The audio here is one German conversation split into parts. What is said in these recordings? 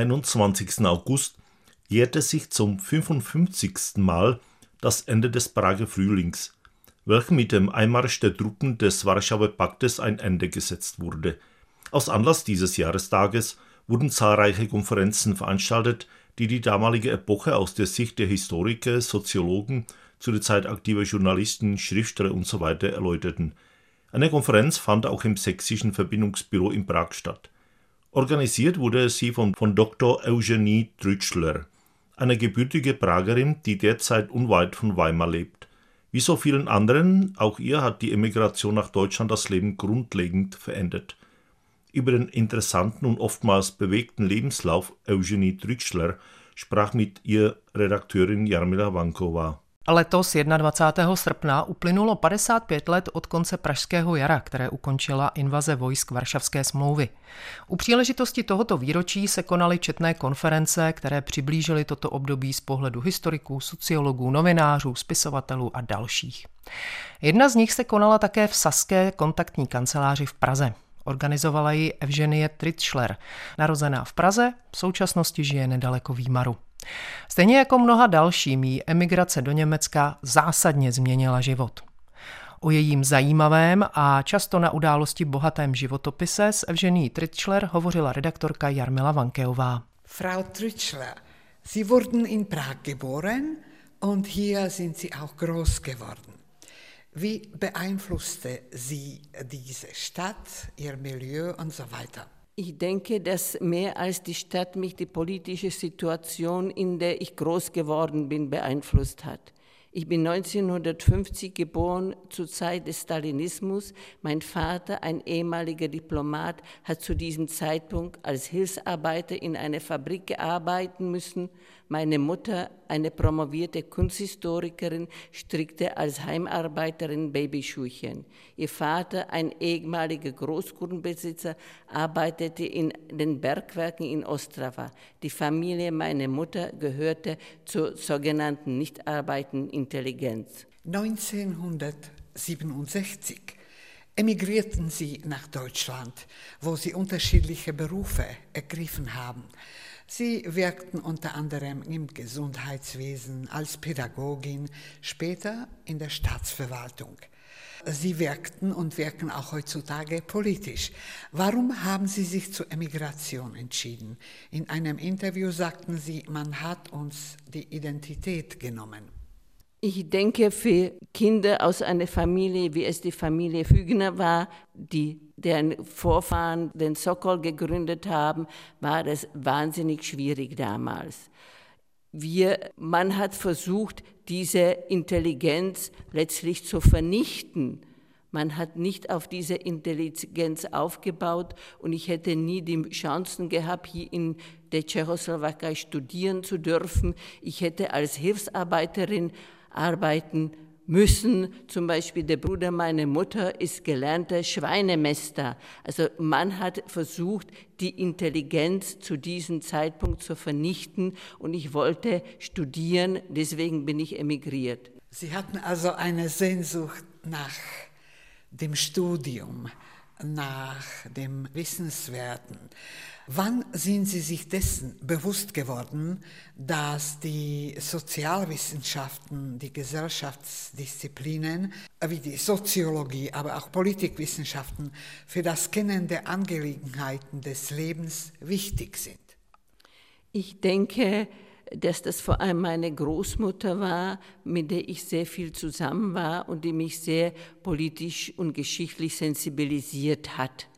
21. August jährte sich zum 55. Mal das Ende des Prager Frühlings, welchem mit dem Einmarsch der Truppen des Warschauer Paktes ein Ende gesetzt wurde. Aus Anlass dieses Jahrestages wurden zahlreiche Konferenzen veranstaltet, die die damalige Epoche aus der Sicht der Historiker, Soziologen, zu der Zeit aktiver Journalisten, Schriftsteller usw. So erläuterten. Eine Konferenz fand auch im sächsischen Verbindungsbüro in Prag statt. Organisiert wurde sie von, von Dr. Eugenie Trütschler eine gebürtige Pragerin, die derzeit unweit von Weimar lebt. Wie so vielen anderen, auch ihr hat die Emigration nach Deutschland das Leben grundlegend verändert. Über den interessanten und oftmals bewegten Lebenslauf Eugenie Trütschler sprach mit ihr Redakteurin Jarmila Vankova. Letos 21. srpna uplynulo 55 let od konce Pražského jara, které ukončila invaze vojsk Varšavské smlouvy. U příležitosti tohoto výročí se konaly četné konference, které přiblížily toto období z pohledu historiků, sociologů, novinářů, spisovatelů a dalších. Jedna z nich se konala také v Saské kontaktní kanceláři v Praze. Organizovala ji Evženie Tritschler, narozená v Praze, v současnosti žije nedaleko Výmaru. Stejně jako mnoha dalším jí emigrace do Německa zásadně změnila život. O jejím zajímavém a často na události bohatém životopise s Evžení Tritschler hovořila redaktorka Jarmila Vankeová. Frau Tritschler, Sie wurden in Prag geboren und hier sind Sie auch groß geworden. Wie beeinflusste Sie diese Stadt, Ihr Milieu und so weiter? Ich denke, dass mehr als die Stadt mich die politische Situation, in der ich groß geworden bin, beeinflusst hat. Ich bin 1950 geboren, zur Zeit des Stalinismus. Mein Vater, ein ehemaliger Diplomat, hat zu diesem Zeitpunkt als Hilfsarbeiter in einer Fabrik arbeiten müssen. Meine Mutter, eine promovierte Kunsthistorikerin, strickte als Heimarbeiterin Babyschuhchen. Ihr Vater, ein ehemaliger Großgrundbesitzer, arbeitete in den Bergwerken in Ostrava. Die Familie meiner Mutter gehörte zur sogenannten nicht arbeitenden Intelligenz. 1967 emigrierten sie nach Deutschland, wo sie unterschiedliche Berufe ergriffen haben. Sie wirkten unter anderem im Gesundheitswesen als Pädagogin, später in der Staatsverwaltung. Sie wirkten und wirken auch heutzutage politisch. Warum haben Sie sich zur Emigration entschieden? In einem Interview sagten Sie, man hat uns die Identität genommen. Ich denke, für Kinder aus einer Familie, wie es die Familie Hügner war, die deren Vorfahren den Sokol gegründet haben, war das wahnsinnig schwierig damals. Wir, man hat versucht, diese Intelligenz letztlich zu vernichten. Man hat nicht auf diese Intelligenz aufgebaut und ich hätte nie die Chancen gehabt, hier in der Tschechoslowakei studieren zu dürfen. Ich hätte als Hilfsarbeiterin arbeiten müssen. Zum Beispiel der Bruder meiner Mutter ist gelernter Schweinemester. Also man hat versucht, die Intelligenz zu diesem Zeitpunkt zu vernichten und ich wollte studieren, deswegen bin ich emigriert. Sie hatten also eine Sehnsucht nach dem Studium, nach dem Wissenswerten. Wann sind Sie sich dessen bewusst geworden, dass die Sozialwissenschaften, die Gesellschaftsdisziplinen wie die Soziologie, aber auch Politikwissenschaften für das Kennen der Angelegenheiten des Lebens wichtig sind? Ich denke, dass das vor allem meine Großmutter war, mit der ich sehr viel zusammen war und die mich sehr politisch und geschichtlich sensibilisiert hat.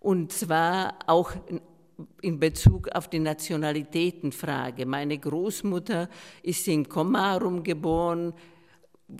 Und zwar auch in Bezug auf die Nationalitätenfrage. Meine Großmutter ist in Komarum geboren,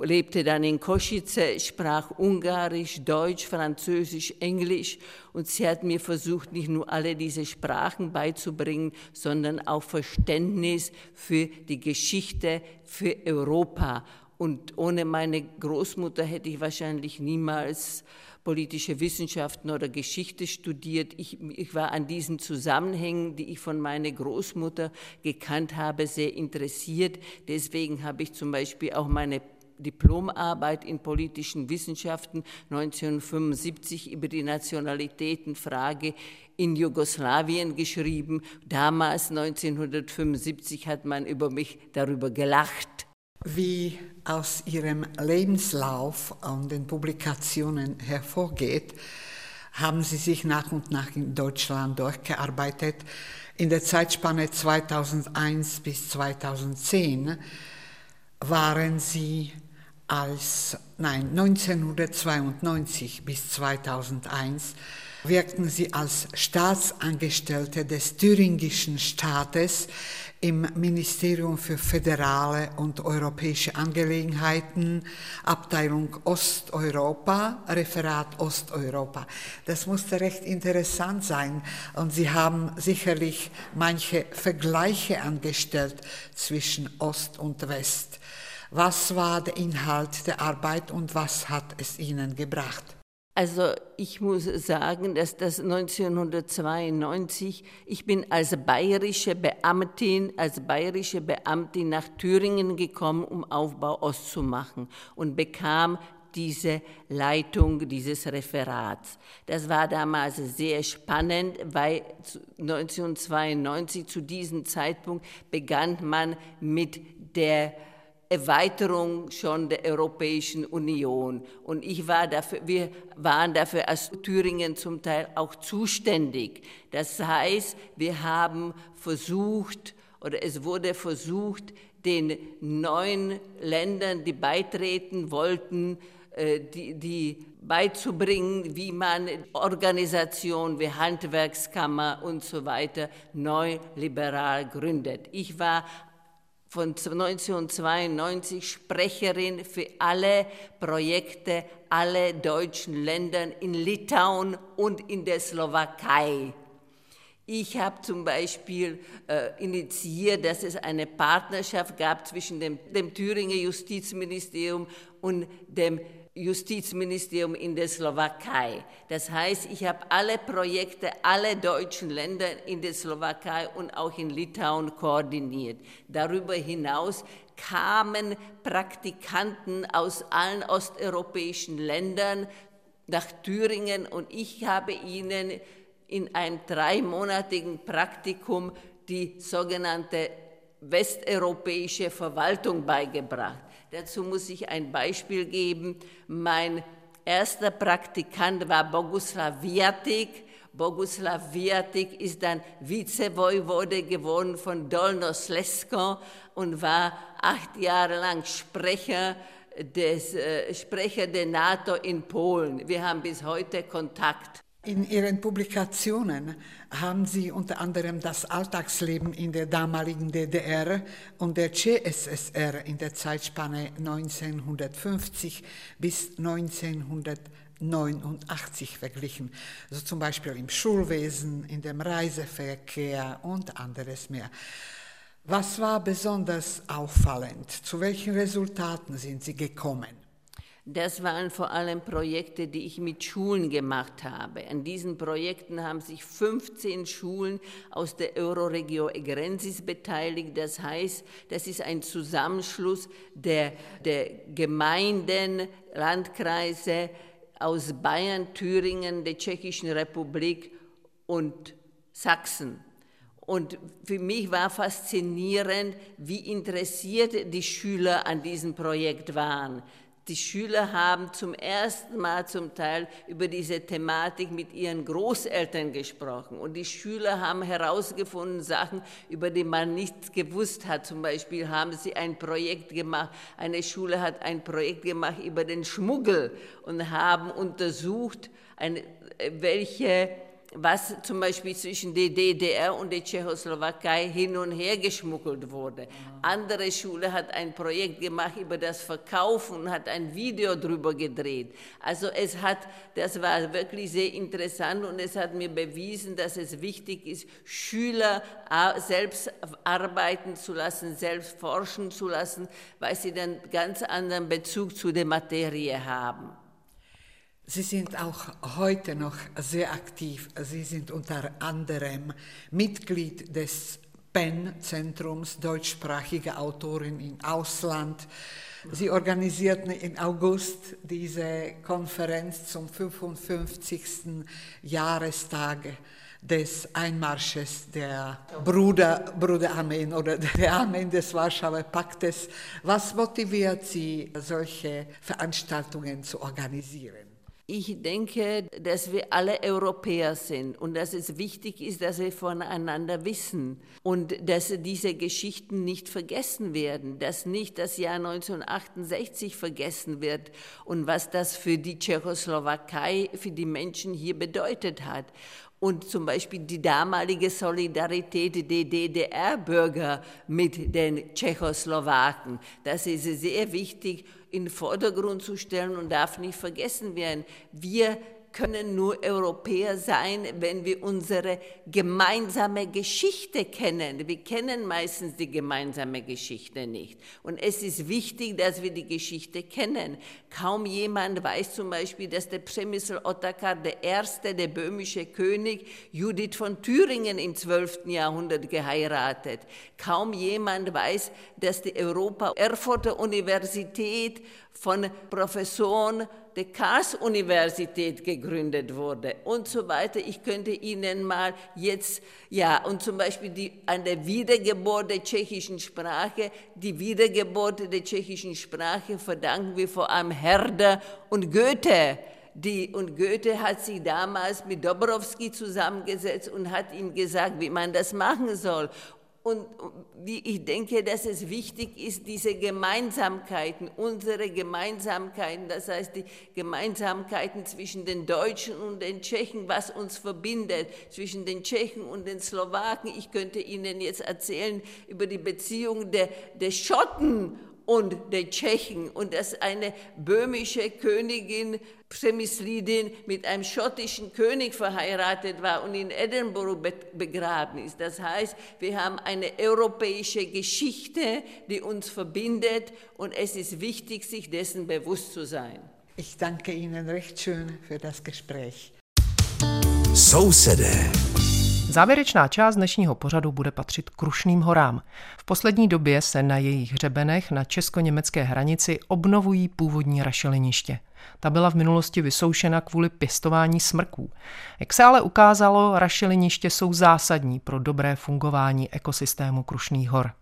lebte dann in Kosice, sprach Ungarisch, Deutsch, Französisch, Englisch und sie hat mir versucht, nicht nur alle diese Sprachen beizubringen, sondern auch Verständnis für die Geschichte, für Europa. Und ohne meine Großmutter hätte ich wahrscheinlich niemals politische Wissenschaften oder Geschichte studiert. Ich, ich, war an diesen Zusammenhängen, die ich von meiner Großmutter gekannt habe, sehr interessiert. Deswegen habe ich zum Beispiel auch meine Diplomarbeit in politischen Wissenschaften 1975 über die Nationalitätenfrage in Jugoslawien geschrieben. Damals, 1975, hat man über mich darüber gelacht. Wie aus Ihrem Lebenslauf und den Publikationen hervorgeht, haben Sie sich nach und nach in Deutschland durchgearbeitet. In der Zeitspanne 2001 bis 2010 waren Sie als, nein, 1992 bis 2001 wirkten sie als Staatsangestellte des thüringischen Staates im Ministerium für föderale und europäische Angelegenheiten, Abteilung Osteuropa, Referat Osteuropa. Das musste recht interessant sein und Sie haben sicherlich manche Vergleiche angestellt zwischen Ost und West. Was war der Inhalt der Arbeit und was hat es Ihnen gebracht? Also ich muss sagen, dass das 1992, ich bin als bayerische Beamtin, als bayerische Beamtin nach Thüringen gekommen, um Aufbau Ost zu machen und bekam diese Leitung dieses Referats. Das war damals sehr spannend, weil 1992 zu diesem Zeitpunkt begann man mit der Erweiterung schon der Europäischen Union. Und ich war dafür, wir waren dafür als Thüringen zum Teil auch zuständig. Das heißt, wir haben versucht, oder es wurde versucht, den neuen Ländern, die beitreten wollten, äh, die, die beizubringen, wie man Organisationen wie Handwerkskammer und so weiter neu liberal gründet. Ich war von 1992 Sprecherin für alle Projekte alle deutschen Ländern in Litauen und in der Slowakei. Ich habe zum Beispiel äh, initiiert, dass es eine Partnerschaft gab zwischen dem, dem Thüringer Justizministerium und dem Justizministerium in der Slowakei. Das heißt, ich habe alle Projekte, alle deutschen Länder in der Slowakei und auch in Litauen koordiniert. Darüber hinaus kamen Praktikanten aus allen osteuropäischen Ländern nach Thüringen und ich habe ihnen in einem dreimonatigen Praktikum die sogenannte westeuropäische Verwaltung beigebracht. Dazu muss ich ein Beispiel geben. Mein erster Praktikant war Boguslav Viatik. Boguslav Viatik ist dann Vizevoivode geworden von Dolno Slesko und war acht Jahre lang Sprecher des äh, Sprecher der NATO in Polen. Wir haben bis heute Kontakt. In Ihren Publikationen haben Sie unter anderem das Alltagsleben in der damaligen DDR und der CSSR in der Zeitspanne 1950 bis 1989 verglichen, also zum Beispiel im Schulwesen, in dem Reiseverkehr und anderes mehr. Was war besonders auffallend? Zu welchen Resultaten sind Sie gekommen? Das waren vor allem Projekte, die ich mit Schulen gemacht habe. An diesen Projekten haben sich 15 Schulen aus der Euroregio Egrensis beteiligt. Das heißt, das ist ein Zusammenschluss der, der Gemeinden, Landkreise aus Bayern, Thüringen, der Tschechischen Republik und Sachsen. Und für mich war faszinierend, wie interessiert die Schüler an diesem Projekt waren. Die Schüler haben zum ersten Mal zum Teil über diese Thematik mit ihren Großeltern gesprochen. Und die Schüler haben herausgefunden Sachen, über die man nichts gewusst hat. Zum Beispiel haben sie ein Projekt gemacht, eine Schule hat ein Projekt gemacht über den Schmuggel und haben untersucht, eine, welche was zum Beispiel zwischen der DDR und der Tschechoslowakei hin und her geschmuggelt wurde. Andere Schule hat ein Projekt gemacht über das Verkaufen und hat ein Video darüber gedreht. Also es hat, das war wirklich sehr interessant und es hat mir bewiesen, dass es wichtig ist, Schüler selbst arbeiten zu lassen, selbst forschen zu lassen, weil sie dann ganz anderen Bezug zu der Materie haben. Sie sind auch heute noch sehr aktiv. Sie sind unter anderem Mitglied des PEN-Zentrums deutschsprachige Autoren im Ausland. Sie organisierten im August diese Konferenz zum 55. Jahrestag des Einmarsches der Bruder, Bruderarmeen oder der Armeen des Warschauer Paktes. Was motiviert Sie, solche Veranstaltungen zu organisieren? Ich denke, dass wir alle Europäer sind und dass es wichtig ist, dass wir voneinander wissen und dass diese Geschichten nicht vergessen werden, dass nicht das Jahr 1968 vergessen wird und was das für die Tschechoslowakei, für die Menschen hier bedeutet hat und zum Beispiel die damalige Solidarität der DDR-Bürger mit den Tschechoslowaken. Das ist sehr wichtig in den Vordergrund zu stellen und darf nicht vergessen werden. Wir können nur Europäer sein, wenn wir unsere gemeinsame Geschichte kennen. Wir kennen meistens die gemeinsame Geschichte nicht. Und es ist wichtig, dass wir die Geschichte kennen. Kaum jemand weiß zum Beispiel, dass der Przemysl Otakar, der erste, der böhmische König, Judith von Thüringen im 12. Jahrhundert geheiratet. Kaum jemand weiß, dass die Europa Erfurter Universität von Professoren der Karls-Universität gegründet wurde und so weiter. Ich könnte Ihnen mal jetzt, ja, und zum Beispiel die, an der Wiedergeburt der tschechischen Sprache, die Wiedergeburt der tschechischen Sprache verdanken wir vor allem Herder und Goethe. Die, und Goethe hat sich damals mit Dobrowski zusammengesetzt und hat ihm gesagt, wie man das machen soll. Und ich denke, dass es wichtig ist, diese Gemeinsamkeiten, unsere Gemeinsamkeiten, das heißt die Gemeinsamkeiten zwischen den Deutschen und den Tschechen, was uns verbindet, zwischen den Tschechen und den Slowaken. Ich könnte Ihnen jetzt erzählen über die Beziehung der, der Schotten und der Tschechen und dass eine böhmische Königin Przemyslidin mit einem schottischen König verheiratet war und in Edinburgh begraben ist. Das heißt, wir haben eine europäische Geschichte, die uns verbindet und es ist wichtig, sich dessen bewusst zu sein. Ich danke Ihnen recht schön für das Gespräch. Sousede. Závěrečná část dnešního pořadu bude patřit Krušným horám. V poslední době se na jejich hřebenech na česko-německé hranici obnovují původní rašeliniště. Ta byla v minulosti vysoušena kvůli pěstování smrků. Jak se ale ukázalo, rašeliniště jsou zásadní pro dobré fungování ekosystému Krušných hor.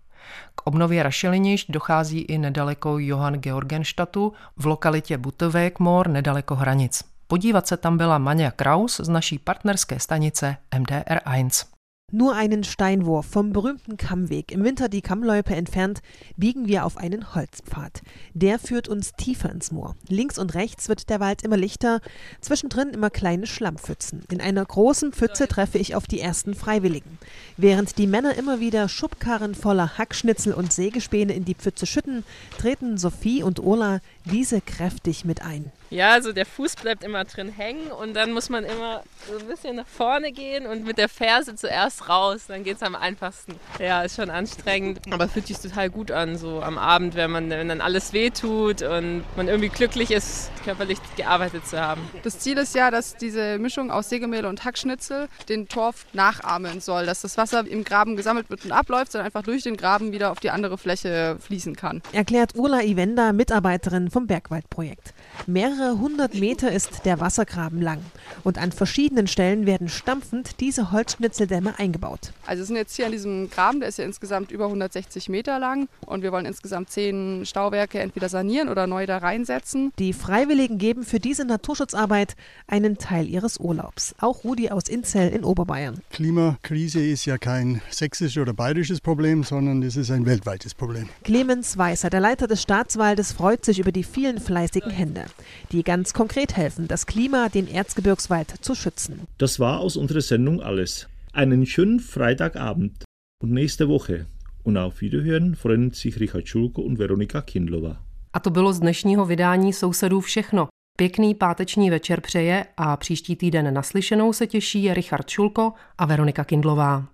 K obnově rašelinišť dochází i nedaleko Johann Georgenstadtu v lokalitě Butovékmor nedaleko hranic. Podívat se tam byla Manja Kraus z naší partnerské stanice MDR1. Nur einen Steinwurf vom berühmten Kammweg, im Winter die Kammloipe entfernt, biegen wir auf einen Holzpfad. Der führt uns tiefer ins Moor. Links und rechts wird der Wald immer lichter, zwischendrin immer kleine Schlammpfützen. In einer großen Pfütze treffe ich auf die ersten Freiwilligen. Während die Männer immer wieder Schubkarren voller Hackschnitzel und Sägespäne in die Pfütze schütten, treten Sophie und Ola diese kräftig mit ein. Ja, also der Fuß bleibt immer drin hängen und dann muss man immer so ein bisschen nach vorne gehen und mit der Ferse zuerst raus, dann geht es am einfachsten. Ja, ist schon anstrengend, aber fühlt sich total gut an, so am Abend, wenn man wenn dann alles wehtut und man irgendwie glücklich ist, körperlich gearbeitet zu haben. Das Ziel ist ja, dass diese Mischung aus Sägemehl und Hackschnitzel den Torf nachahmen soll, dass das Wasser im Graben gesammelt wird und abläuft, sondern einfach durch den Graben wieder auf die andere Fläche fließen kann. Erklärt Urla Ivenda, Mitarbeiterin vom Bergwaldprojekt. Mehrere hundert Meter ist der Wassergraben lang und an verschiedenen Stellen werden stampfend diese Holzschnitzeldämme eingebaut. Also wir sind jetzt hier an diesem Graben, der ist ja insgesamt über 160 Meter lang und wir wollen insgesamt zehn Stauwerke entweder sanieren oder neu da reinsetzen. Die Freiwilligen geben für diese Naturschutzarbeit einen Teil ihres Urlaubs. Auch Rudi aus Inzell in Oberbayern. Klimakrise ist ja kein sächsisches oder bayerisches Problem, sondern es ist ein weltweites Problem. Clemens Weißer, der Leiter des Staatswaldes, freut sich über die vielen fleißigen Hände. Die ganz konkret helfen, das Klima, den Erzgebirgswald zu schützen. Das war aus unserer Sendung alles. Einen schönen Freitagabend und nächste Woche. Und auf Wiederhören freuen sich Richard Schulko und Veronika Kindlova. A to bylo z dnešního vydání Sousedů všechno. Pěkný páteční večer přeje a příští týden naslyšenou se těší Richard Šulko a Veronika Kindlová.